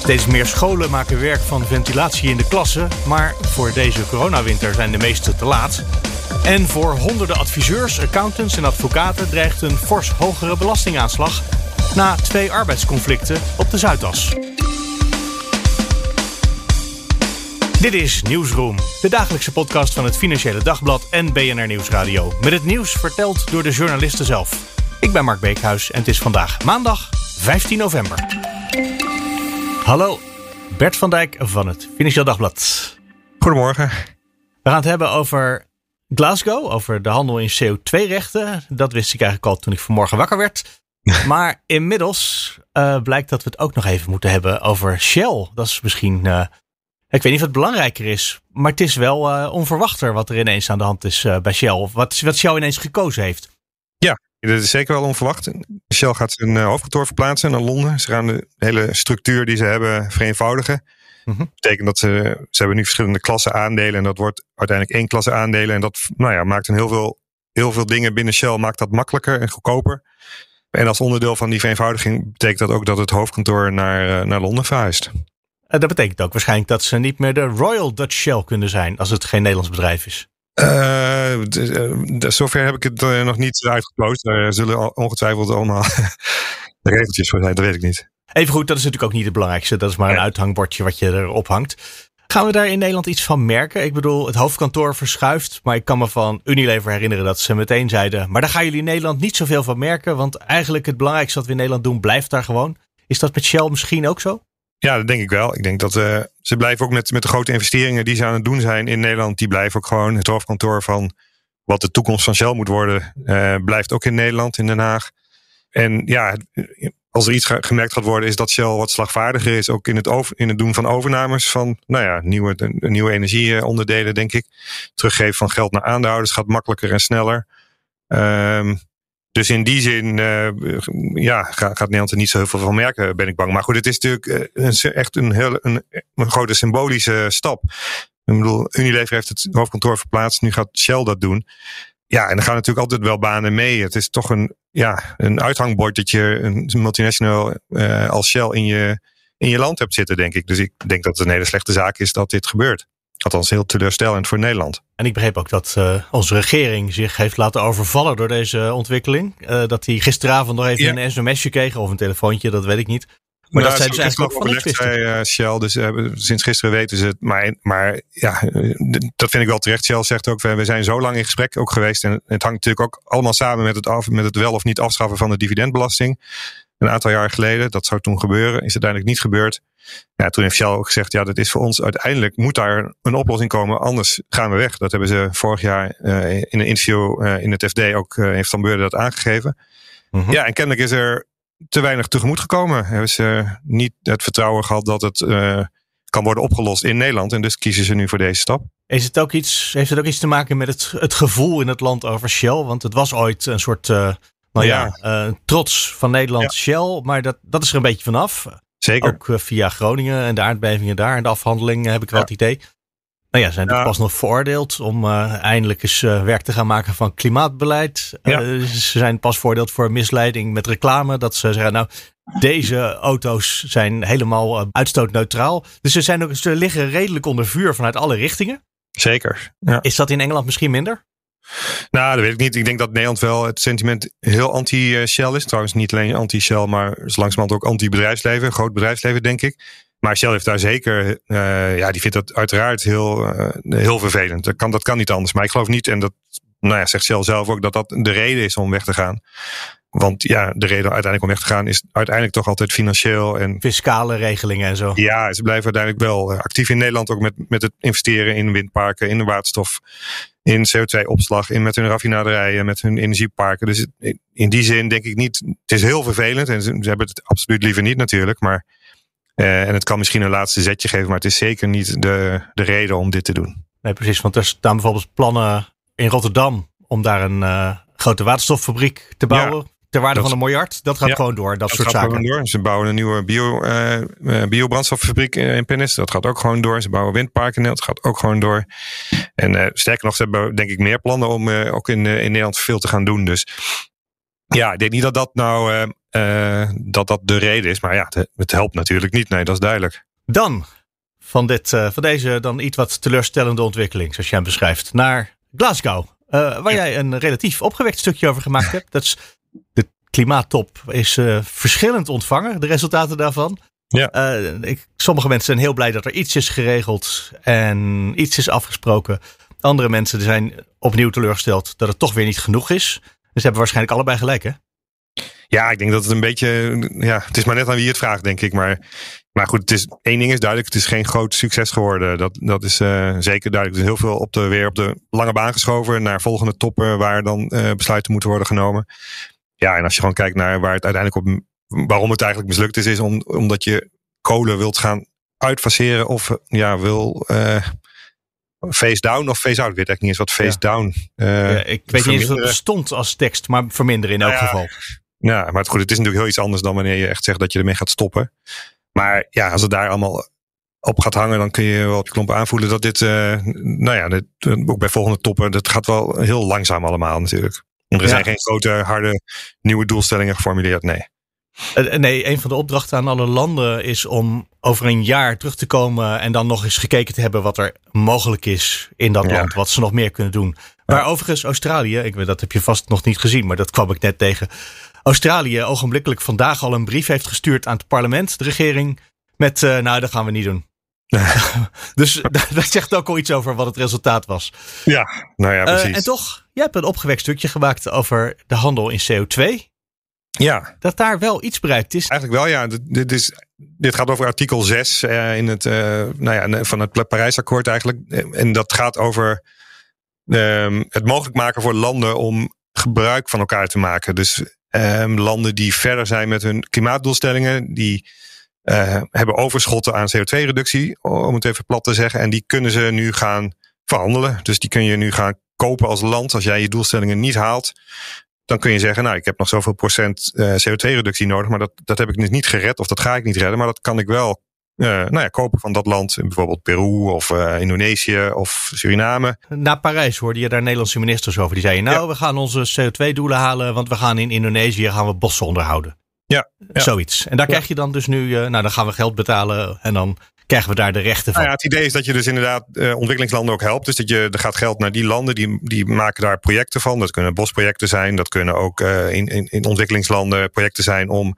Steeds meer scholen maken werk van ventilatie in de klassen, maar voor deze coronawinter zijn de meeste te laat. En voor honderden adviseurs, accountants en advocaten dreigt een fors hogere belastingaanslag na twee arbeidsconflicten op de Zuidas. Dit is Nieuwsroom, de dagelijkse podcast van het Financiële Dagblad en BNR Nieuwsradio. Met het nieuws verteld door de journalisten zelf. Ik ben Mark Beekhuis en het is vandaag maandag 15 november. Hallo, Bert van Dijk van het Financieel Dagblad. Goedemorgen. We gaan het hebben over Glasgow, over de handel in CO2-rechten. Dat wist ik eigenlijk al toen ik vanmorgen wakker werd. Maar inmiddels uh, blijkt dat we het ook nog even moeten hebben over Shell. Dat is misschien, uh, ik weet niet wat belangrijker is, maar het is wel uh, onverwachter wat er ineens aan de hand is bij Shell. Wat, wat Shell ineens gekozen heeft. Ja, dat is zeker wel onverwacht. Shell gaat zijn hoofdkantoor verplaatsen naar Londen. Ze gaan de hele structuur die ze hebben vereenvoudigen. Dat mm betekent dat ze, ze hebben nu verschillende klassen aandelen. En dat wordt uiteindelijk één klasse aandelen. En dat nou ja, maakt een heel veel, heel veel dingen binnen Shell maakt dat makkelijker en goedkoper. En als onderdeel van die vereenvoudiging betekent dat ook dat het hoofdkantoor naar, naar Londen verhuist. Dat betekent ook waarschijnlijk dat ze niet meer de Royal Dutch Shell kunnen zijn als het geen Nederlands bedrijf is. Uh, zover heb ik het uh, nog niet uitgeploot. Daar zullen ongetwijfeld allemaal regeltjes voor zijn, dat weet ik niet. Even goed, dat is natuurlijk ook niet het belangrijkste. Dat is maar een ja. uithangbordje wat je erop hangt. Gaan we daar in Nederland iets van merken? Ik bedoel, het hoofdkantoor verschuift. Maar ik kan me van Unilever herinneren dat ze meteen zeiden... maar daar gaan jullie in Nederland niet zoveel van merken. Want eigenlijk het belangrijkste wat we in Nederland doen blijft daar gewoon. Is dat met Shell misschien ook zo? Ja, dat denk ik wel. Ik denk dat uh, ze blijven ook met, met de grote investeringen die ze aan het doen zijn in Nederland. Die blijven ook gewoon het hoofdkantoor van wat de toekomst van Shell moet worden. Uh, blijft ook in Nederland, in Den Haag. En ja, als er iets gemerkt gaat worden, is dat Shell wat slagvaardiger is. Ook in het, in het doen van overnames van nou ja, nieuwe, nieuwe energieonderdelen, denk ik. Teruggeven van geld naar aandeelhouders gaat makkelijker en sneller. Um, dus in die zin uh, ja, gaat, Nederland er niet zo heel veel van merken, ben ik bang. Maar goed, het is natuurlijk een, echt een, heel, een, grote symbolische stap. Ik bedoel, Unilever heeft het hoofdkantoor verplaatst, nu gaat Shell dat doen. Ja, en er gaan natuurlijk altijd wel banen mee. Het is toch een, ja, een uithangbord dat je een multinational uh, als Shell in je, in je land hebt zitten, denk ik. Dus ik denk dat het een hele slechte zaak is dat dit gebeurt. Althans, heel teleurstellend voor Nederland. En ik begreep ook dat uh, onze regering zich heeft laten overvallen door deze ontwikkeling. Uh, dat hij gisteravond nog even ja. een sms'je kreeg of een telefoontje, dat weet ik niet. Maar nou, dat zijn dus eigenlijk ook van niks bij uh, Shell, dus sinds gisteren weten ze het. Maar, maar ja, dat vind ik wel terecht. Shell zegt ook, we zijn zo lang in gesprek ook geweest. En het hangt natuurlijk ook allemaal samen met het, af, met het wel of niet afschaffen van de dividendbelasting. Een aantal jaar geleden, dat zou toen gebeuren, is uiteindelijk niet gebeurd. Ja, toen heeft Shell ook gezegd, ja, dat is voor ons uiteindelijk moet daar een oplossing komen, anders gaan we weg. Dat hebben ze vorig jaar uh, in een interview uh, in het FD ook, uh, heeft Van Beurden dat aangegeven. Mm -hmm. Ja, en kennelijk is er te weinig tegemoet gekomen. Hebben ze niet het vertrouwen gehad dat het kan worden opgelost in Nederland. En dus kiezen ze nu voor deze stap. Is het ook iets, heeft het ook iets te maken met het, het gevoel in het land over Shell? Want het was ooit een soort nou ja, ja trots van Nederland. Shell, maar dat, dat is er een beetje vanaf. Zeker. Ook uh, via Groningen en de aardbevingen daar en de afhandeling heb ik wel het idee. Nou ja, zijn ja. pas nog veroordeeld om uh, eindelijk eens uh, werk te gaan maken van klimaatbeleid. Ja. ze zijn pas veroordeeld voor misleiding met reclame. Dat ze zeggen, nou, deze auto's zijn helemaal uitstootneutraal. Dus ze, zijn ook, ze liggen redelijk onder vuur vanuit alle richtingen. Zeker. Is dat in Engeland misschien minder? Nou, dat weet ik niet. Ik denk dat Nederland wel het sentiment heel anti-Shell is. Trouwens, niet alleen anti-Shell, maar langzamerhand ook anti-bedrijfsleven. Groot bedrijfsleven, denk ik. Maar Shell heeft daar zeker, uh, ja, die vindt dat uiteraard heel, uh, heel vervelend. Dat kan, dat kan niet anders. Maar ik geloof niet, en dat nou ja, zegt Shell zelf ook, dat dat de reden is om weg te gaan. Want ja, de reden uiteindelijk om weg te gaan is uiteindelijk toch altijd financieel en. Fiscale regelingen en zo. Ja, ze blijven uiteindelijk wel actief in Nederland ook met, met het investeren in windparken, in de waterstof, in CO2-opslag, in met hun raffinaderijen, met hun energieparken. Dus in die zin denk ik niet. Het is heel vervelend en ze, hebben het absoluut liever niet natuurlijk. Maar Uh, en het kan misschien een laatste zetje geven, maar het is zeker niet de, de reden om dit te doen. Nee, precies. Want er staan bijvoorbeeld plannen in Rotterdam om daar een uh, grote waterstoffabriek te bouwen. Ja, ter waarde van een miljard. Dat gaat ja, gewoon door, dat, dat soort zaken. Door. Ze bouwen een nieuwe bio, uh, biobrandstoffabriek in Pennis. Dat gaat ook gewoon door. Ze bouwen windparken. Dat gaat ook gewoon door. En sterker nog, ze hebben denk ik meer plannen om ook in, in Nederland veel te gaan doen. Dus ja, ik denk niet dat dat nou dat dat de reden is. Maar ja, het, het helpt natuurlijk niet. Nee, dat is duidelijk. Dan van, dit, uh, van deze dan iets wat teleurstellende ontwikkeling, zoals jij hem beschrijft, naar Glasgow. Uh, waar jij een relatief opgewekt stukje over gemaakt hebt. Dat is, klimaattop is uh, verschillend ontvangen, de resultaten daarvan. Ja. Ik, sommige mensen zijn heel blij dat er iets is geregeld en iets is afgesproken. Andere mensen zijn opnieuw teleurgesteld dat het toch weer niet genoeg is. Dus ze hebben waarschijnlijk allebei gelijk, hè? Ja, ik denk dat het een beetje. Ja, het is maar net aan wie het vraagt, denk ik. Maar maar goed, het is, één ding is duidelijk, het is geen groot succes geworden. Dat, dat is uh, zeker duidelijk. Er is heel veel op de, weer op de lange baan geschoven naar volgende toppen waar dan uh, besluiten moeten worden genomen. Ja, en als je gewoon kijkt naar waar het uiteindelijk op, waarom het eigenlijk mislukt is, is om, omdat je kolen wilt gaan uitfaseren of ja, wil uh, face down of face out. Ik weet eigenlijk niet eens wat face ja. down. ja, ik weet niet eens wat het stond als tekst, maar verminderen in elk nou geval. Ja, maar het, goed, het is natuurlijk heel iets anders dan wanneer je echt zegt dat je ermee gaat stoppen. Maar ja, als het daar allemaal op gaat hangen, dan kun je wel op je klompen aanvoelen dat dit, uh, nou ja, dit, ook bij volgende toppen, dat gaat wel heel langzaam allemaal natuurlijk. Er zijn geen grote, harde, nieuwe doelstellingen geformuleerd, nee. Nee, een van de opdrachten aan alle landen is om over een jaar terug te komen en dan nog eens gekeken te hebben wat er mogelijk is in dat ja. land, wat ze nog meer kunnen doen. Waar overigens Australië, ik weet dat heb je vast nog niet gezien, maar dat kwam ik net tegen. Australië ogenblikkelijk vandaag al een brief heeft gestuurd aan het parlement, de regering, met uh, nou, dat gaan we niet doen. dus dat zegt ook al iets over wat het resultaat was. Ja, nou ja, precies. Uh, en toch, jij hebt een opgewekt stukje gemaakt over de handel in CO2. Ja. Dat daar wel iets bereikt is. Eigenlijk wel, ja. Dit, is, dit gaat over artikel 6 uh, in het, nou ja, van het Parijsakkoord eigenlijk. En dat gaat over ehm, het mogelijk maken voor landen om gebruik van elkaar te maken. Dus Um, landen die verder zijn met hun klimaatdoelstellingen, die uh, hebben overschotten aan CO2-reductie, om het even plat te zeggen. En die kunnen ze nu gaan verhandelen. Dus die kun je nu gaan kopen als land. Als jij je doelstellingen niet haalt, dan kun je zeggen, nou, ik heb nog zoveel procent uh, CO2-reductie nodig, maar dat, dat heb ik dus niet gered of dat ga ik niet redden. Maar dat kan ik wel uh, nou ja, kopen van dat land. Bijvoorbeeld Peru of uh, Indonesië of Suriname. Na Parijs hoorde je daar Nederlandse ministers over. Die zeiden, nou, ja. we gaan onze CO2-doelen halen, want we gaan in Indonesië gaan we bossen onderhouden. Ja. ja. Zoiets. En daar krijg je dan dus nu, uh, nou, dan gaan we geld betalen en dan krijgen we daar de rechten van. Nou ja, het idee is dat je dus inderdaad uh, ontwikkelingslanden ook helpt. Dus dat je, er gaat geld naar die landen, die, die maken daar projecten van. Dat kunnen bosprojecten zijn, dat kunnen ook uh, in, in, in ontwikkelingslanden projecten zijn om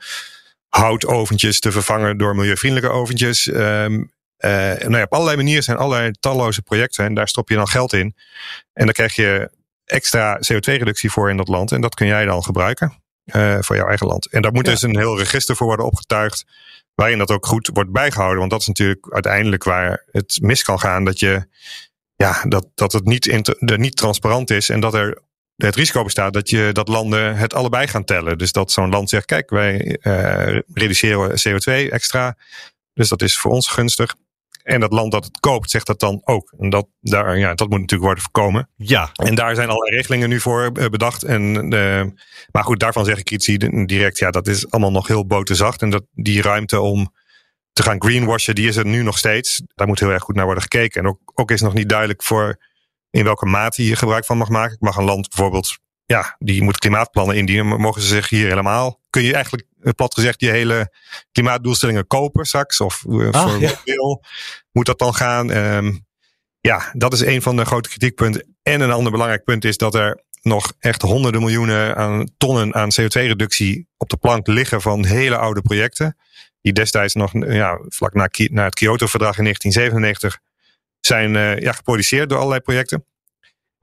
houtoventjes te vervangen door milieuvriendelijke oventjes. Um, uh, nou ja, op allerlei manieren zijn allerlei talloze projecten en daar stop je dan geld in. En dan krijg je extra CO2-reductie voor in dat land en dat kun jij dan gebruiken uh, voor jouw eigen land. En daar moet ja. dus een heel register voor worden opgetuigd waarin dat ook goed wordt bijgehouden. Want dat is natuurlijk uiteindelijk waar het mis kan gaan. Dat, je, ja, dat, dat het niet, niet transparant is en dat er het risico bestaat dat, je, dat landen het allebei gaan tellen. Dus dat zo'n land zegt, kijk, wij uh, reduceren CO2 extra. Dus dat is voor ons gunstig. En dat land dat het koopt, zegt dat dan ook. En dat, daar, ja, dat moet natuurlijk worden voorkomen. Ja. En daar zijn allerlei regelingen nu voor uh, bedacht. En, uh, maar goed, daarvan zeg ik iets direct. Ja, dat is allemaal nog heel boterzacht. En dat, die ruimte om te gaan greenwashen, die is er nu nog steeds. Daar moet heel erg goed naar worden gekeken. En ook, ook is nog niet duidelijk voor in welke mate je gebruik van mag maken. Ik mag een land bijvoorbeeld, ja, die moet klimaatplannen indienen. Mogen ze zich hier helemaal, kun je eigenlijk plat gezegd je hele klimaatdoelstellingen kopen straks? Of uh, ah, voor ja. wil, moet dat dan gaan? Um, ja, dat is een van de grote kritiekpunten. En een ander belangrijk punt is dat er nog echt honderden miljoenen aan tonnen aan CO2-reductie op de plank liggen van hele oude projecten. Die destijds nog ja, vlak na, na het Kyoto-verdrag in 1997 zijn uh, ja, geproduceerd door allerlei projecten.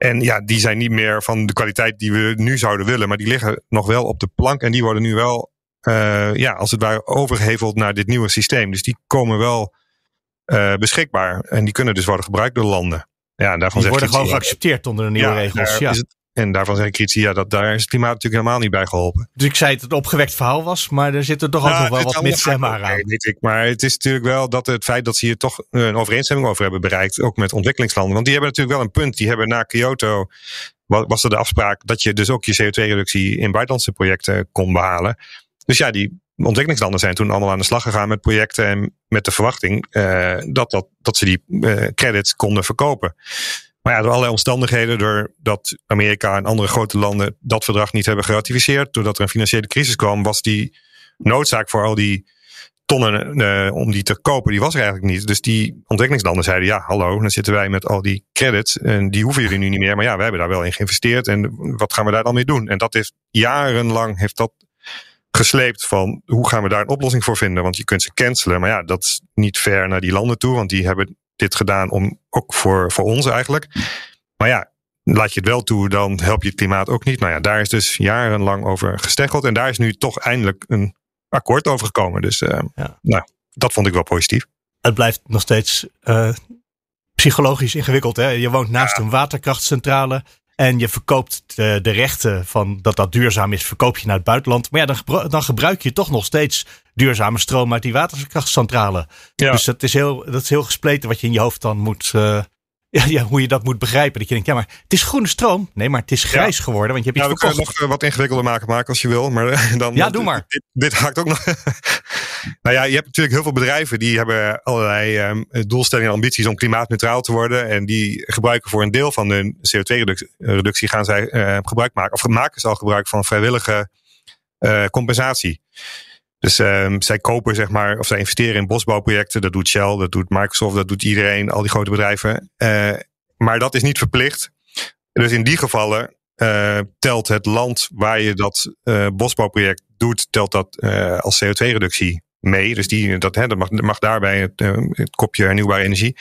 En ja, die zijn niet meer van de kwaliteit die we nu zouden willen. Maar die liggen nog wel op de plank. En die worden nu wel, uh, ja, als het ware overgeheveld naar dit nieuwe systeem. Dus die komen wel uh, beschikbaar. En die kunnen dus worden gebruikt door landen. Ja, daarvan die worden gewoon geaccepteerd onder de nieuwe ja, regels. Ja. is het, En daarvan zeggen critici, ja, dat, daar is het klimaat natuurlijk helemaal niet bij geholpen. Dus ik zei dat het een opgewekt verhaal was, maar er zitten toch ook Nou, nog wel wat misstemmen aan. weet ik. Maar het is natuurlijk wel dat het feit dat ze hier toch een overeenstemming over hebben bereikt, ook met ontwikkelingslanden. Want die hebben natuurlijk wel een punt. Die hebben na Kyoto, wa- was er de afspraak dat je dus ook je CO2-reductie in buitenlandse projecten kon behalen. Dus ja, die ontwikkelingslanden zijn toen allemaal aan de slag gegaan met projecten en met de verwachting eh, dat, dat, dat ze die eh, credits konden verkopen. Maar ja, door allerlei omstandigheden, doordat Amerika en andere grote landen dat verdrag niet hebben geratificeerd, doordat er een financiële crisis kwam, was die noodzaak voor al die tonnen eh, om die te kopen, die was er eigenlijk niet. Dus die ontwikkelingslanden zeiden, ja, hallo, dan zitten wij met al die credits en die hoeven jullie nu niet meer. Maar ja, wij hebben daar wel in geïnvesteerd en wat gaan we daar dan mee doen? En dat heeft jarenlang heeft dat gesleept van hoe gaan we daar een oplossing voor vinden? Want je kunt ze cancelen, maar ja, dat is niet ver naar die landen toe, want die hebben dit gedaan om ook voor, voor ons eigenlijk. Maar ja, laat je het wel toe, dan help je het klimaat ook niet. Nou ja, daar is dus jarenlang over gesteggeld en daar is nu toch eindelijk een akkoord over gekomen. Dus eh, Ja. nou, dat vond ik wel positief. Het blijft nog steeds eh, psychologisch ingewikkeld. Hè? Je woont naast een waterkrachtcentrale. En je verkoopt de, de rechten van dat dat duurzaam is, verkoop je naar het buitenland. Maar ja, dan, dan gebruik je toch nog steeds duurzame stroom uit die waterkrachtcentrale. Ja. Dus dat is, heel, dat is heel gespleten wat je in je hoofd dan moet. eh, ja, ja, hoe je dat moet begrijpen. Dat je denkt, ja, maar het is groene stroom. Nee, maar het is grijs geworden, want je hebt Ja, iets we kunnen nog eh, wat ingewikkelder maken, maken als je wil. Maar eh, dan, Ja, doe maar. Dit, dit haakt ook nog. nou ja, je hebt natuurlijk heel veel bedrijven die hebben allerlei ehm, doelstellingen en ambities om klimaatneutraal te worden. En die gebruiken voor een deel van hun CO2-reductie gaan zij gebruik maken. Of maken ze al gebruik van vrijwillige compensatie. Dus ehm, zij kopen, zeg maar, of zij investeren in bosbouwprojecten. Dat doet Shell, dat doet Microsoft, dat doet iedereen, al die grote bedrijven. Eh, maar dat is niet verplicht. Dus in die gevallen eh, telt het land waar je dat eh, bosbouwproject doet, telt dat als CO2-reductie mee. Dus die, dat, hè, dat mag, mag daarbij het, kopje hernieuwbare energie.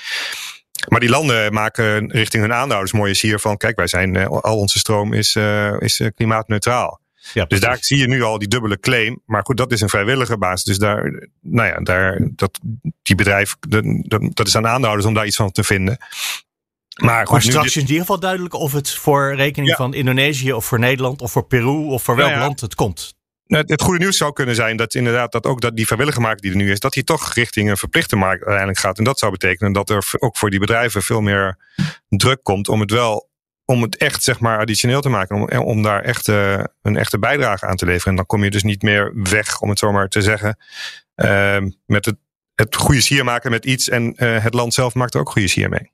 Maar die landen maken richting hun aandeelhouders mooie sier van: kijk, wij zijn, al onze stroom is, is klimaatneutraal. Ja, Dus daar zie je nu al die dubbele claim. Maar goed, dat is een vrijwillige basis. Dus daar, nou ja, daar, dat, die bedrijf, dat, is aan aandeelhouders om daar iets van te vinden. Maar goed, Maar straks dit- is in ieder geval duidelijk of het voor rekening Ja. van Indonesië of voor Nederland of voor Peru of voor welk ja. land het komt. Nou, het goede nieuws zou kunnen zijn dat inderdaad dat ook dat die vrijwillige markt die er nu is, dat die toch richting een verplichte markt uiteindelijk gaat. En dat zou betekenen dat er ook voor die bedrijven veel meer druk komt om het wel, om het echt zeg maar additioneel te maken, om, om daar echt eh, een echte bijdrage aan te leveren. En dan kom je dus niet meer weg, om het zo maar te zeggen, eh, met het, het goede sier maken met iets en eh, het land zelf maakt er ook goede sier mee.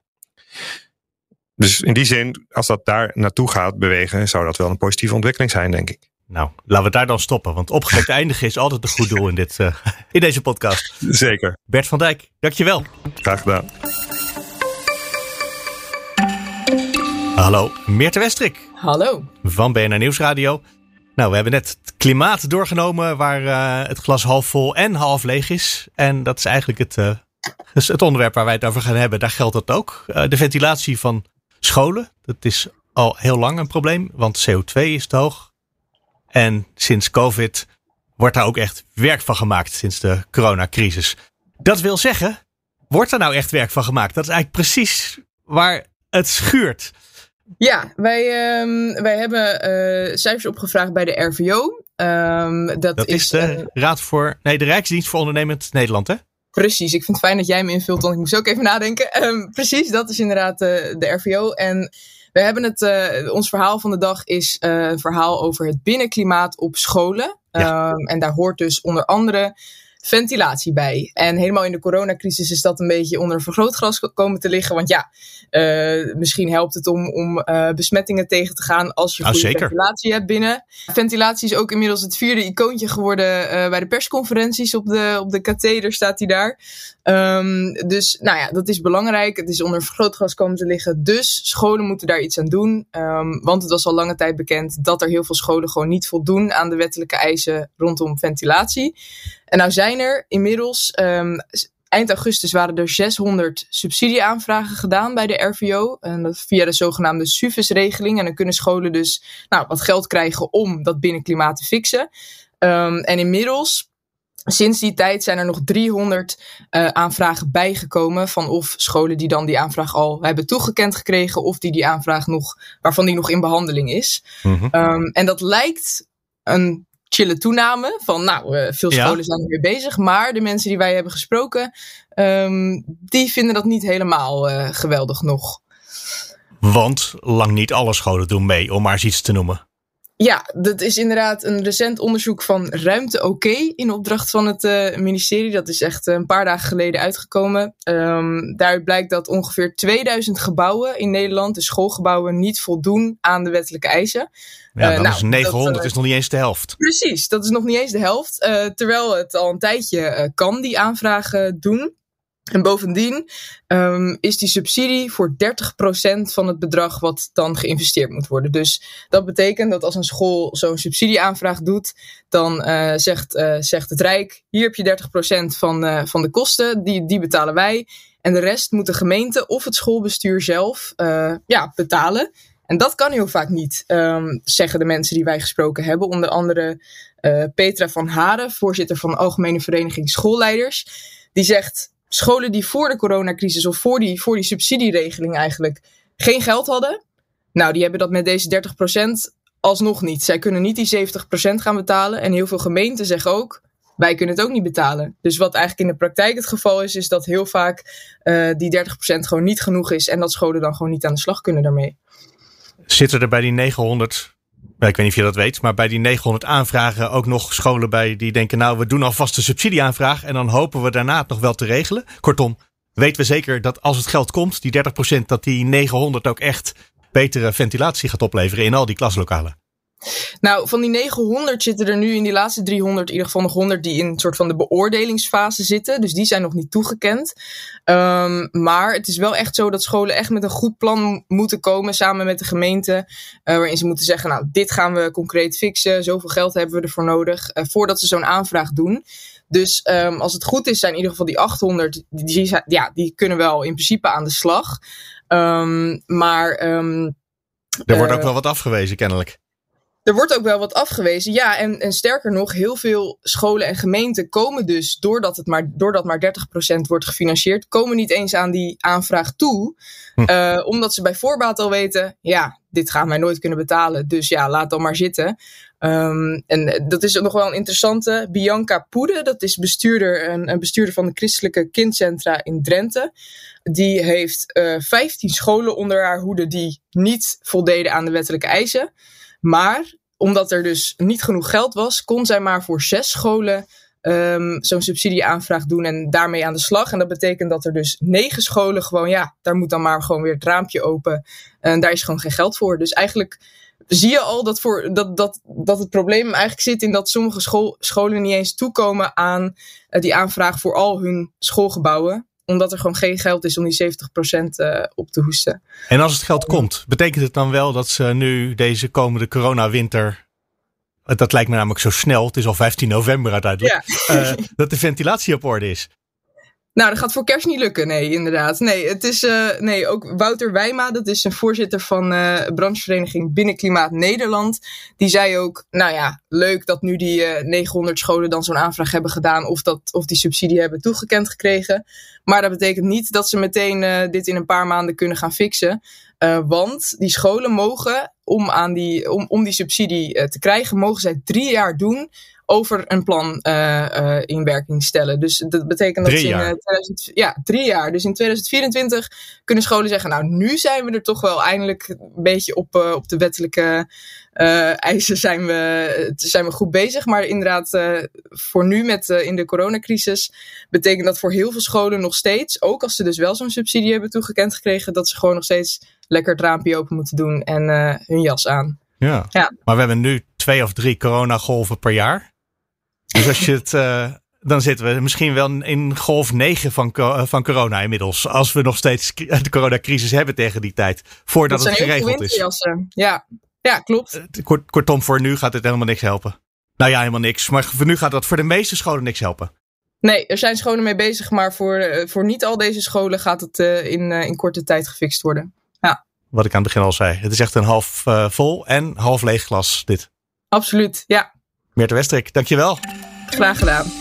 Dus in die zin, als dat daar naartoe gaat bewegen, zou dat wel een positieve ontwikkeling zijn, denk ik. Nou, laten we daar dan stoppen. Want opgewekt eindigen is altijd een goed doel in, dit, eh, in deze podcast. Zeker. Bert van Dijk, dankjewel. Graag gedaan. Hallo, Meerte Westrik Hallo. van BNR Nieuwsradio. Nou, we hebben net het klimaat doorgenomen waar eh, het glas half vol en half leeg is. En dat is eigenlijk het, eh, dus het onderwerp waar wij het over gaan hebben. Daar geldt dat ook. Eh, de ventilatie van scholen, dat is al heel lang een probleem, want CO2 is te hoog. En sinds COVID wordt daar ook echt werk van gemaakt, sinds de coronacrisis. Dat wil zeggen, wordt er nou echt werk van gemaakt? Dat is eigenlijk precies waar het schuurt. Ja, wij, ehm, wij hebben eh, cijfers opgevraagd bij de RVO. Ehm, dat, Dat is de eh, Raad voor. Nee, de Rijksdienst voor Ondernemend Nederland, hè? precies. Ik vind het fijn dat jij me invult, want ik moest ook even nadenken. Ehm, precies, dat is inderdaad eh, de RVO. En we hebben het, ons verhaal van de dag is een verhaal over het binnenklimaat op scholen. Ja. En daar hoort dus onder andere ventilatie bij. En helemaal in de coronacrisis is dat een beetje onder een vergrootglas komen te liggen. Want ja, eh, misschien helpt het om, om eh, besmettingen tegen te gaan als je Nou, goede zeker. ventilatie hebt binnen. Ventilatie is ook inmiddels het vierde icoontje geworden eh, bij de persconferenties. Op de, op de katheder staat hij daar. Ehm, dus nou ja, dat is belangrijk. Het is onder vergrootglas komen te liggen. Dus scholen moeten daar iets aan doen. Ehm, want het was al lange tijd bekend dat er heel veel scholen gewoon niet voldoen aan de wettelijke eisen rondom ventilatie. En nou zijn er inmiddels, ehm, eind augustus waren er 600 subsidieaanvragen gedaan bij de RVO. En dat via de zogenaamde SUVES-regeling. En dan kunnen scholen dus nou, wat geld krijgen om dat binnenklimaat te fixen. Ehm, en inmiddels Sinds die tijd zijn er nog 300 uh, aanvragen bijgekomen van of scholen die dan die aanvraag al hebben toegekend gekregen of die die aanvraag nog, waarvan die nog in behandeling is. Mm -hmm. en dat lijkt een chille toename van nou, uh, veel scholen ja. zijn er mee bezig, maar de mensen die wij hebben gesproken, um, die vinden dat niet helemaal uh, geweldig nog. Want lang niet alle scholen doen mee, om maar eens iets te noemen. Ja, dat is inderdaad een recent onderzoek van Ruimte OK in opdracht van het uh, ministerie. Dat is echt een paar dagen geleden uitgekomen. Um, daaruit blijkt dat ongeveer 2000 gebouwen in Nederland, de schoolgebouwen, niet voldoen aan de wettelijke eisen. Ja, dan uh, nou, is 900 dat, is nog niet eens de helft. Precies, dat is nog niet eens de helft. terwijl het al een tijdje kan die aanvragen doen. En bovendien um, is die subsidie voor 30% van het bedrag wat dan geïnvesteerd moet worden. Dus dat betekent dat als een school zo'n subsidieaanvraag doet, dan uh, zegt, uh, zegt het Rijk: hier heb je 30% van, uh, van de kosten, die, die betalen wij. En de rest moet de gemeente of het schoolbestuur zelf ja, betalen. En dat kan heel vaak niet, um, zeggen de mensen die wij gesproken hebben. Onder andere Petra van Haren, voorzitter van de Algemene Vereniging Schoolleiders. Die zegt scholen die voor de coronacrisis of voor die, voor die subsidieregeling eigenlijk geen geld hadden. Nou, die hebben dat met deze 30% alsnog niet. Zij kunnen niet die 70% gaan betalen. En heel veel gemeenten zeggen ook, wij kunnen het ook niet betalen. Dus wat eigenlijk in de praktijk het geval is, is dat heel vaak uh, die 30% gewoon niet genoeg is. En dat scholen dan gewoon niet aan de slag kunnen daarmee. Zitten er bij die 900 ik weet niet of je dat weet, maar bij die 900 aanvragen ook nog scholen bij die denken, nou, we doen alvast een subsidieaanvraag en dan hopen we daarna het nog wel te regelen. Kortom, weten we zeker dat als het geld komt, die 30%, dat die 900 ook echt betere ventilatie gaat opleveren in al die klaslokalen. Nou, van die 900 zitten er nu in die laatste 300 in ieder geval nog 100 die in een soort van de beoordelingsfase zitten. Dus die zijn nog niet toegekend. Um, maar het is wel echt zo dat scholen echt met een goed plan moeten komen samen met de gemeente. Uh, waarin ze moeten zeggen, nou, dit gaan we concreet fixen. Zoveel geld hebben we ervoor nodig uh, voordat ze zo'n aanvraag doen. Dus um, als het goed is, zijn in ieder geval die 800, die, die, ja, die kunnen wel in principe aan de slag. Um, maar... Er wordt ook wel wat afgewezen, kennelijk. Er wordt ook wel wat afgewezen. Ja, en, en sterker nog, heel veel scholen en gemeenten komen dus, doordat, het maar, doordat maar 30% wordt gefinancierd, komen niet eens aan die aanvraag toe. Hm. Uh, omdat ze bij voorbaat al weten, ja, dit gaan wij nooit kunnen betalen. Dus ja, laat dan maar zitten. Um, en dat is nog wel een interessante. Bianca Poede, dat is bestuurder, een, een bestuurder van de christelijke kindcentra in Drenthe. Die heeft uh, 15 scholen onder haar hoede die niet voldeden aan de wettelijke eisen. Maar omdat er dus niet genoeg geld was, kon zij maar voor zes scholen um, zo'n subsidieaanvraag doen en daarmee aan de slag. En dat betekent dat er dus negen scholen gewoon, ja, daar moet dan maar gewoon weer het raampje open. En daar is gewoon geen geld voor. Dus eigenlijk zie je al dat, voor, dat, dat, dat het probleem eigenlijk zit in dat sommige school, scholen niet eens toekomen aan uh, die aanvraag voor al hun schoolgebouwen omdat er gewoon geen geld is om die 70% uh, op te hoesten. En als het geld komt, betekent het dan wel dat ze nu deze komende coronawinter. Dat lijkt me namelijk zo snel. Het is al 15 november uiteindelijk. Ja. Uh, dat de ventilatie op orde is. Nou, dat gaat voor kerst niet lukken, nee, inderdaad. Nee, het is, uh, nee ook Wouter Wijma, dat is een voorzitter van uh, branchevereniging Binnenklimaat Nederland. Die zei ook, nou ja, leuk dat nu die uh, 900 scholen dan zo'n aanvraag hebben gedaan of, dat, of die subsidie hebben toegekend gekregen. Maar dat betekent niet dat ze meteen dit in een paar maanden kunnen gaan fixen. want die scholen mogen, om, aan die, om, om die subsidie te krijgen, mogen zij drie jaar doen over een plan uh, uh, in werking stellen. Dus dat betekent drie dat ze in 2000, ja, drie jaar. Dus in 2024 kunnen scholen zeggen, nou nu zijn we er toch wel eindelijk een beetje op, op de wettelijke eisen zijn we, zijn we goed bezig. Maar inderdaad, voor nu met in de coronacrisis betekent dat voor heel veel scholen nog steeds, ook als ze dus wel zo'n subsidie hebben toegekend gekregen, dat ze gewoon nog steeds lekker het raampje open moeten doen en hun jas aan. Ja. ja, maar we hebben nu twee of drie coronagolven per jaar. Dus als je het, uh, dan zitten we misschien wel in golf 9 van, van corona inmiddels. Als we nog steeds de coronacrisis hebben tegen die tijd. Voordat dat het geregeld is. Ja. ja, klopt. Eh, kort, kortom, voor nu gaat het helemaal niks helpen. Nou ja, helemaal niks. Maar voor nu gaat dat voor de meeste scholen niks helpen. Nee, er zijn scholen mee bezig, maar voor, voor niet al deze scholen gaat het in, in korte tijd gefixt worden. Ja. Wat ik aan het begin al zei. Het is echt een half vol en half leeg glas, dit. Absoluut, ja. Meerte Westrik, dankjewel. Graag gedaan.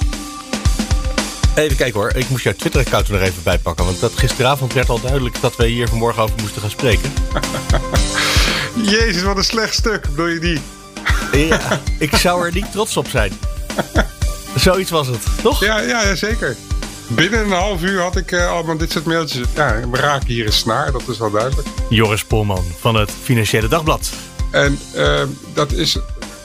Even kijken hoor, ik moest jouw Twitter-account er nog even bijpakken. Want dat gisteravond werd al duidelijk dat we hier vanmorgen over moesten gaan spreken. Jezus, wat een slecht stuk, bedoel je die? Ja, ik zou er niet trots op zijn. Zoiets was het, toch? Ja, ja, ja zeker. Binnen een half uur had ik uh, allemaal dit soort mailtjes. Ja, we raken hier een snaar, dat is wel duidelijk. Joris Polman van het Financiële Dagblad. En uh, dat is,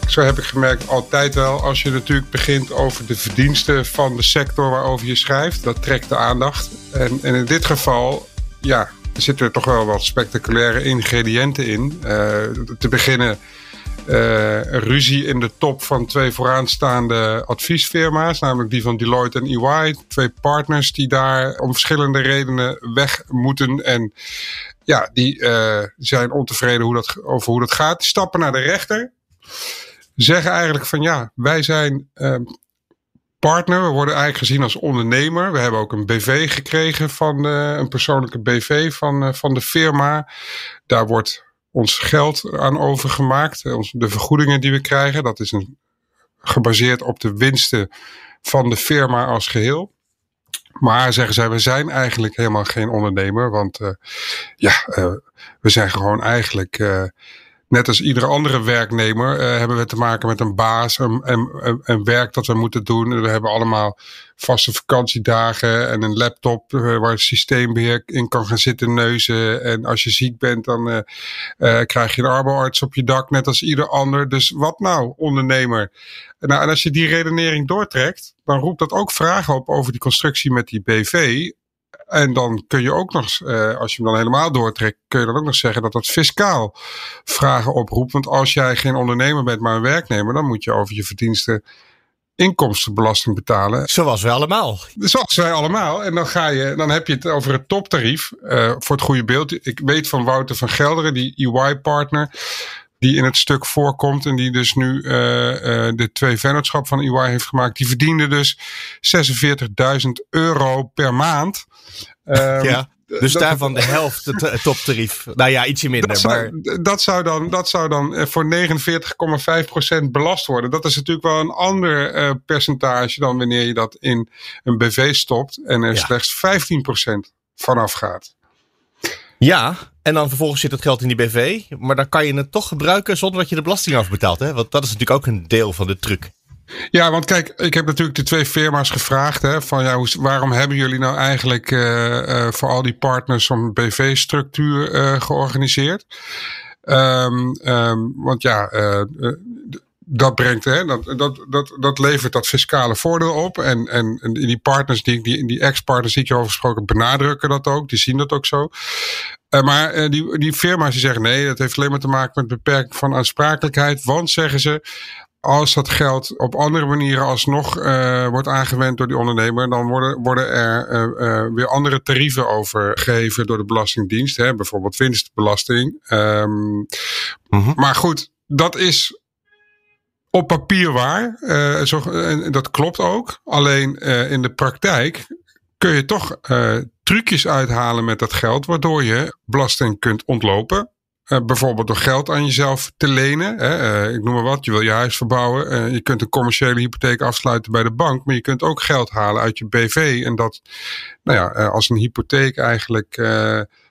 zo heb ik gemerkt, altijd wel. Als je natuurlijk begint over de verdiensten van de sector waarover je schrijft, dat trekt de aandacht. En, en in dit geval, ja, er zitten toch wel wat spectaculaire ingrediënten in. Uh, te beginnen uh, ruzie in de top van twee vooraanstaande adviesfirma's, namelijk die van Deloitte en EY. Twee partners die daar om verschillende redenen weg moeten. En ja, die uh, zijn ontevreden hoe dat, over hoe dat gaat. Stappen naar de rechter. Zeggen eigenlijk van ja, wij zijn uh, partner. We worden eigenlijk gezien als ondernemer. We hebben ook een BV gekregen van uh, een persoonlijke BV van, van de firma. Daar wordt ons geld aan overgemaakt. De vergoedingen die we krijgen, dat is een, gebaseerd op de winsten van de firma als geheel. Maar zeggen zij, we zijn eigenlijk helemaal geen ondernemer. Want ja, we zijn gewoon eigenlijk net als iedere andere werknemer uh, hebben we te maken met een baas, een, een, een, werk dat we moeten doen. We hebben allemaal vaste vakantiedagen en een laptop uh, waar het systeembeheer in kan gaan zitten neuzen. En als je ziek bent, dan uh, krijg je een arbeidsarts op je dak, net als ieder ander. Dus wat nou, ondernemer? Nou, en als je die redenering doortrekt, dan roept dat ook vragen op over die constructie met die BV. En dan kun je ook nog, uh, als je hem dan helemaal doortrekt, kun je dan ook nog zeggen dat dat fiscaal vragen oproept. Want als jij geen ondernemer bent, maar een werknemer, dan moet je over je verdiensten inkomstenbelasting betalen. Zoals wij allemaal. Zoals wij allemaal. En dan, ga je, dan heb je het over het toptarief. Uh, voor het goede beeld. Ik weet van Wouter van Gelderen, die EY-partner die in het stuk voorkomt en die dus nu uh, uh, de twee vennootschap van EY heeft gemaakt, die verdiende dus 46.000 euro per maand. Um, ja. Dus dat, daarvan de helft het toptarief. Nou ja, ietsje minder. Dat zou, maar... dat zou dan, dat zou dan voor 49,5% belast worden. Dat is natuurlijk wel een ander uh, percentage dan wanneer je dat in een BV stopt en er ja. slechts 15% vanaf gaat. Ja, en dan vervolgens zit het geld in die BV. Maar dan kan je het toch gebruiken zonder dat je de belasting afbetaalt. Hè? Want dat is natuurlijk ook een deel van de truc. Ja, want kijk, ik heb natuurlijk de twee firma's gevraagd. Hè, van ja, waarom hebben jullie nou eigenlijk uh, uh, voor al die partners zo'n BV-structuur uh, georganiseerd? Um, um, want ja, dat brengt, hè, dat, dat, dat, dat levert dat fiscale voordeel op. En, en, en die partners, die, die, die ex-partners die ik over gesproken benadrukken dat ook. Die zien dat ook zo. Uh, maar uh, die, die firma's die zeggen nee, dat heeft alleen maar te maken met beperking van aansprakelijkheid. Want zeggen ze, als dat geld op andere manieren alsnog uh, wordt aangewend door die ondernemer, dan worden, worden er uh, weer andere tarieven overgegeven door de Belastingdienst. Hè, bijvoorbeeld winstbelasting. Um, mm -hmm. Maar goed, dat is op papier waar. Uh, zo, en dat klopt ook. Alleen in de praktijk kun je toch trucjes uithalen met dat geld, waardoor je belasting kunt ontlopen. Bijvoorbeeld door geld aan jezelf te lenen. Hè, ik noem maar wat, je wil je huis verbouwen. Je kunt een commerciële hypotheek afsluiten bij de bank. Maar je kunt ook geld halen uit je BV. En dat nou ja, als een hypotheek eigenlijk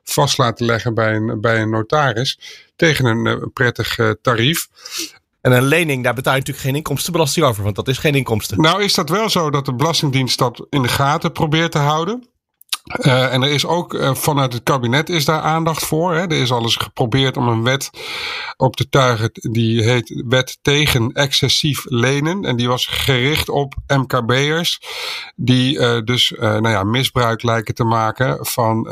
vast laten leggen bij een, bij een notaris. Tegen een prettig tarief. En een lening, daar betaal je natuurlijk geen inkomstenbelasting over. Want dat is geen inkomsten. Nou is dat wel zo dat de Belastingdienst dat in de gaten probeert te houden. Uh, en er is ook uh, vanuit het kabinet is daar aandacht voor. Hè. Er is al eens geprobeerd om een wet op te tuigen. Die heet Wet tegen excessief lenen. En die was gericht op MKB'ers. Die uh, dus nou ja, misbruik lijken te maken van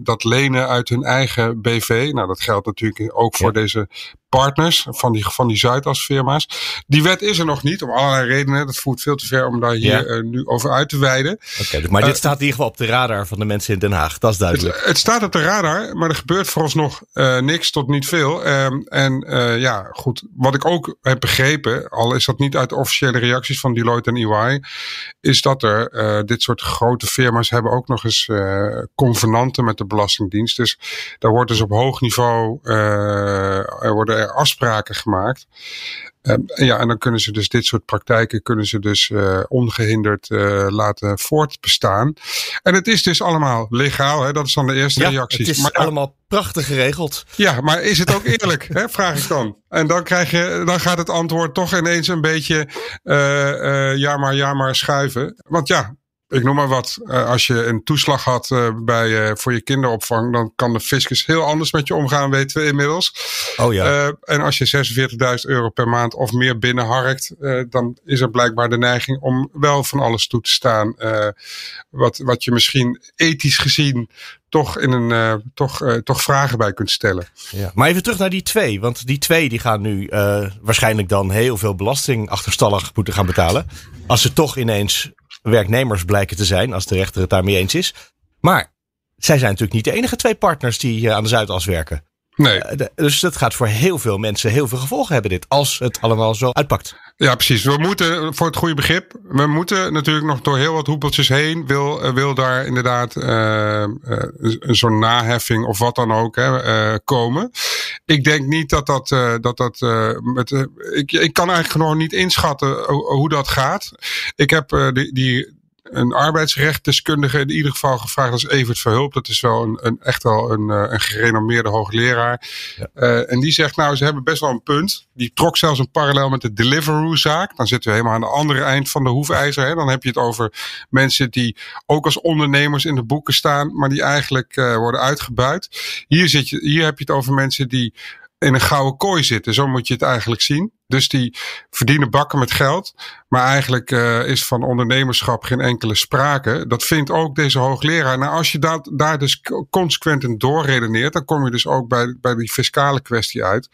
dat lenen uit hun eigen BV. Nou, dat geldt natuurlijk ook voor ja. deze partners van die, van die Zuidas-firma's. Die wet is er nog niet, om allerlei redenen. Dat voert veel te ver om daar hier ja. uh, nu over uit te wijden. Oké, okay, maar dit uh, staat in ieder geval op de radar van de mensen in Den Haag. Dat is duidelijk. Het, het staat op de radar, maar er gebeurt vooralsnog uh, niks tot niet veel. Um, en ja, goed. Wat ik ook heb begrepen, al is dat niet uit de officiële reacties van Deloitte en EY, is dat er dit soort grote firma's hebben ook nog eens convenanten met de Belastingdienst. Dus daar wordt dus op hoog niveau er worden er afspraken gemaakt. Um, ja, en dan kunnen ze dus dit soort praktijken kunnen ze dus uh, ongehinderd uh, laten voortbestaan. En het is dus allemaal legaal, hè? dat is dan de eerste ja, reactie. Het is maar, allemaal prachtig geregeld. Ja, maar is het ook eerlijk? hè, vraag ik dan. En dan, krijg je, dan gaat het antwoord toch ineens een beetje uh, ja maar, ja maar schuiven. Want ja, ik noem maar wat. Uh, als je een toeslag had uh, bij, uh, voor je kinderopvang, dan kan de fiscus heel anders met je omgaan, weten we inmiddels. Oh ja. en als je 46.000 euro per maand of meer binnenharkt, dan is er blijkbaar de neiging om wel van alles toe te staan. wat, wat je misschien ethisch gezien toch, in een, toch, toch vragen bij kunt stellen. Ja. Maar even terug naar die twee. Want die twee die gaan nu waarschijnlijk dan heel veel belasting achterstallig moeten gaan betalen. Als ze toch ineens werknemers blijken te zijn, als de rechter het daarmee eens is. Maar zij zijn natuurlijk niet de enige twee partners die aan de Zuidas werken. Nee. Dus dat gaat voor heel veel mensen heel veel gevolgen hebben, dit, als het allemaal zo uitpakt. Ja, precies. We moeten, voor het goede begrip, we moeten natuurlijk nog door heel wat hoepeltjes heen. Wil, wil daar inderdaad uh, uh, zo'n naheffing of wat dan ook hè, uh, komen. Ik denk niet dat dat, dat, dat met, ik, ik kan eigenlijk nog niet inschatten hoe dat gaat. Ik heb die, die een arbeidsrechtdeskundige in ieder geval gevraagd. Dat is Evert Verhulp. Dat is wel een, een echt wel een, eh, een gerenommeerde hoogleraar. Ja. Uh, en die zegt nou, ze hebben best wel een punt. Die trok zelfs een parallel met de Deliveroo-zaak. Dan zitten we helemaal aan de andere eind van de hoefijzer. Hè. Dan heb je het over mensen die ook als ondernemers in de boeken staan. Maar die eigenlijk uh, worden uitgebuit. Hier, zit je, hier heb je het over mensen die in een gouden kooi zitten. Zo moet je het eigenlijk zien. Dus die verdienen bakken met geld. Maar eigenlijk uh, is van ondernemerschap geen enkele sprake. Dat vindt ook deze hoogleraar. Nou, als je dat, daar dus consequent in doorredeneert, dan kom je dus ook bij, bij die fiscale kwestie uit.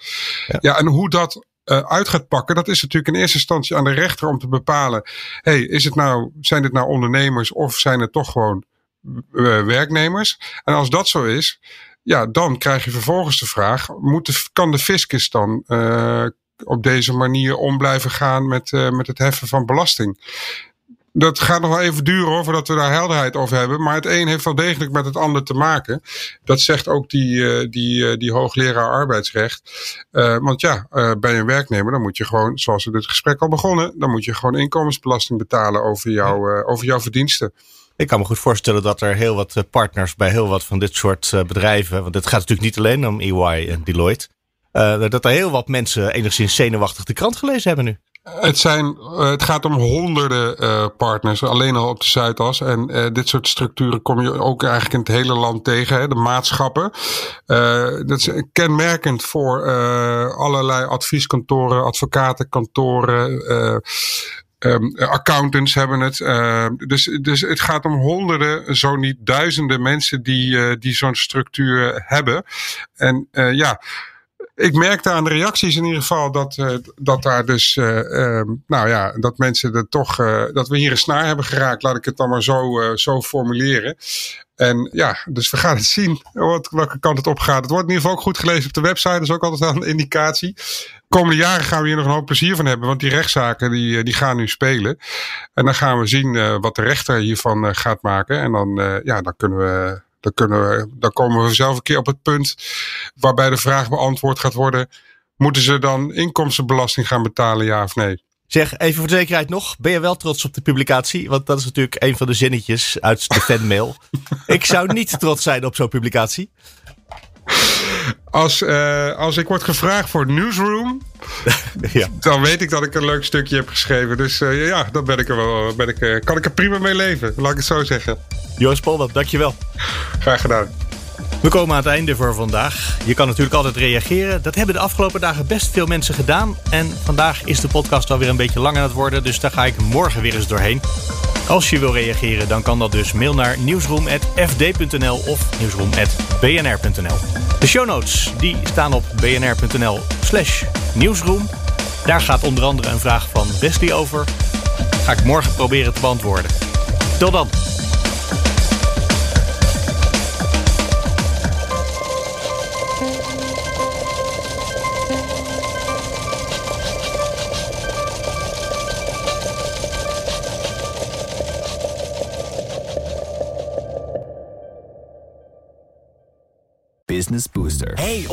Ja, ja en hoe dat uh, uit gaat pakken, dat is natuurlijk in eerste instantie aan de rechter om te bepalen. hey, is het nou, zijn dit nou ondernemers of zijn het toch gewoon uh, werknemers? En als dat zo is, ja, dan krijg je vervolgens de vraag: moet de, kan de fiscus dan uh, op deze manier om blijven gaan met, uh, met het heffen van belasting? Dat gaat nog wel even duren hoor, voordat we daar helderheid over hebben. Maar het een heeft wel degelijk met het ander te maken. Dat zegt ook die, uh, die, die hoogleraar arbeidsrecht. want ja, bij een werknemer, dan moet je gewoon, zoals we dit gesprek al begonnen, dan moet je gewoon inkomensbelasting betalen over, jou, over jouw verdiensten. Ik kan me goed voorstellen dat er heel wat partners bij heel wat van dit soort bedrijven, want het gaat natuurlijk niet alleen om EY en Deloitte, uh, dat er heel wat mensen enigszins zenuwachtig de krant gelezen hebben nu. Het, zijn, het gaat om honderden partners, alleen al op de Zuidas. En dit soort structuren kom je ook eigenlijk in het hele land tegen, hè, de maatschappen. dat is kenmerkend voor allerlei advieskantoren, advocatenkantoren. Um, accountants hebben het. Uh, dus, dus het gaat om honderden, zo niet duizenden mensen die, uh, die zo'n structuur hebben. En uh, ja, ik merkte aan de reacties in ieder geval dat, uh, dat daar dus, uh, uh, nou ja, dat mensen er toch, dat we hier een snaar hebben geraakt, laat ik het dan maar zo, zo formuleren. En ja, dus we gaan het zien wat, welke kant het op gaat. Het wordt in ieder geval ook goed gelezen op de website, dat is ook altijd een indicatie. De komende jaren gaan we hier nog een hoop plezier van hebben, want die rechtszaken die, die gaan nu spelen. En dan gaan we zien wat de rechter hiervan gaat maken. En dan, ja, dan kunnen we dan, kunnen we, dan komen we zelf een keer op het punt waarbij de vraag beantwoord gaat worden: moeten ze dan inkomstenbelasting gaan betalen, ja of nee? Zeg, even voor de zekerheid nog. Ben je wel trots op de publicatie? Want dat is natuurlijk een van de zinnetjes uit de fanmail. ik zou niet trots zijn op zo'n publicatie. Als, uh, als ik word gevraagd voor Newsroom, ja. dan weet ik dat ik een leuk stukje heb geschreven. Dus uh, ja, dan ben ik er wel, ben ik, uh, kan ik er prima mee leven, laat ik het zo zeggen. Joris Polder, dankjewel. Graag gedaan. We komen aan het einde voor vandaag. Je kan natuurlijk altijd reageren. Dat hebben de afgelopen dagen best veel mensen gedaan. En vandaag is de podcast alweer een beetje lang aan het worden. Dus daar ga ik morgen weer eens doorheen. Als je wil reageren, dan kan dat dus mail naar nieuwsroom.fd.nl of nieuwsroom.bnr.nl. De show notes die staan op bnr.nl slash nieuwsroom. Daar gaat onder andere een vraag van Wesley over. Ga ik morgen proberen te beantwoorden. Tot dan!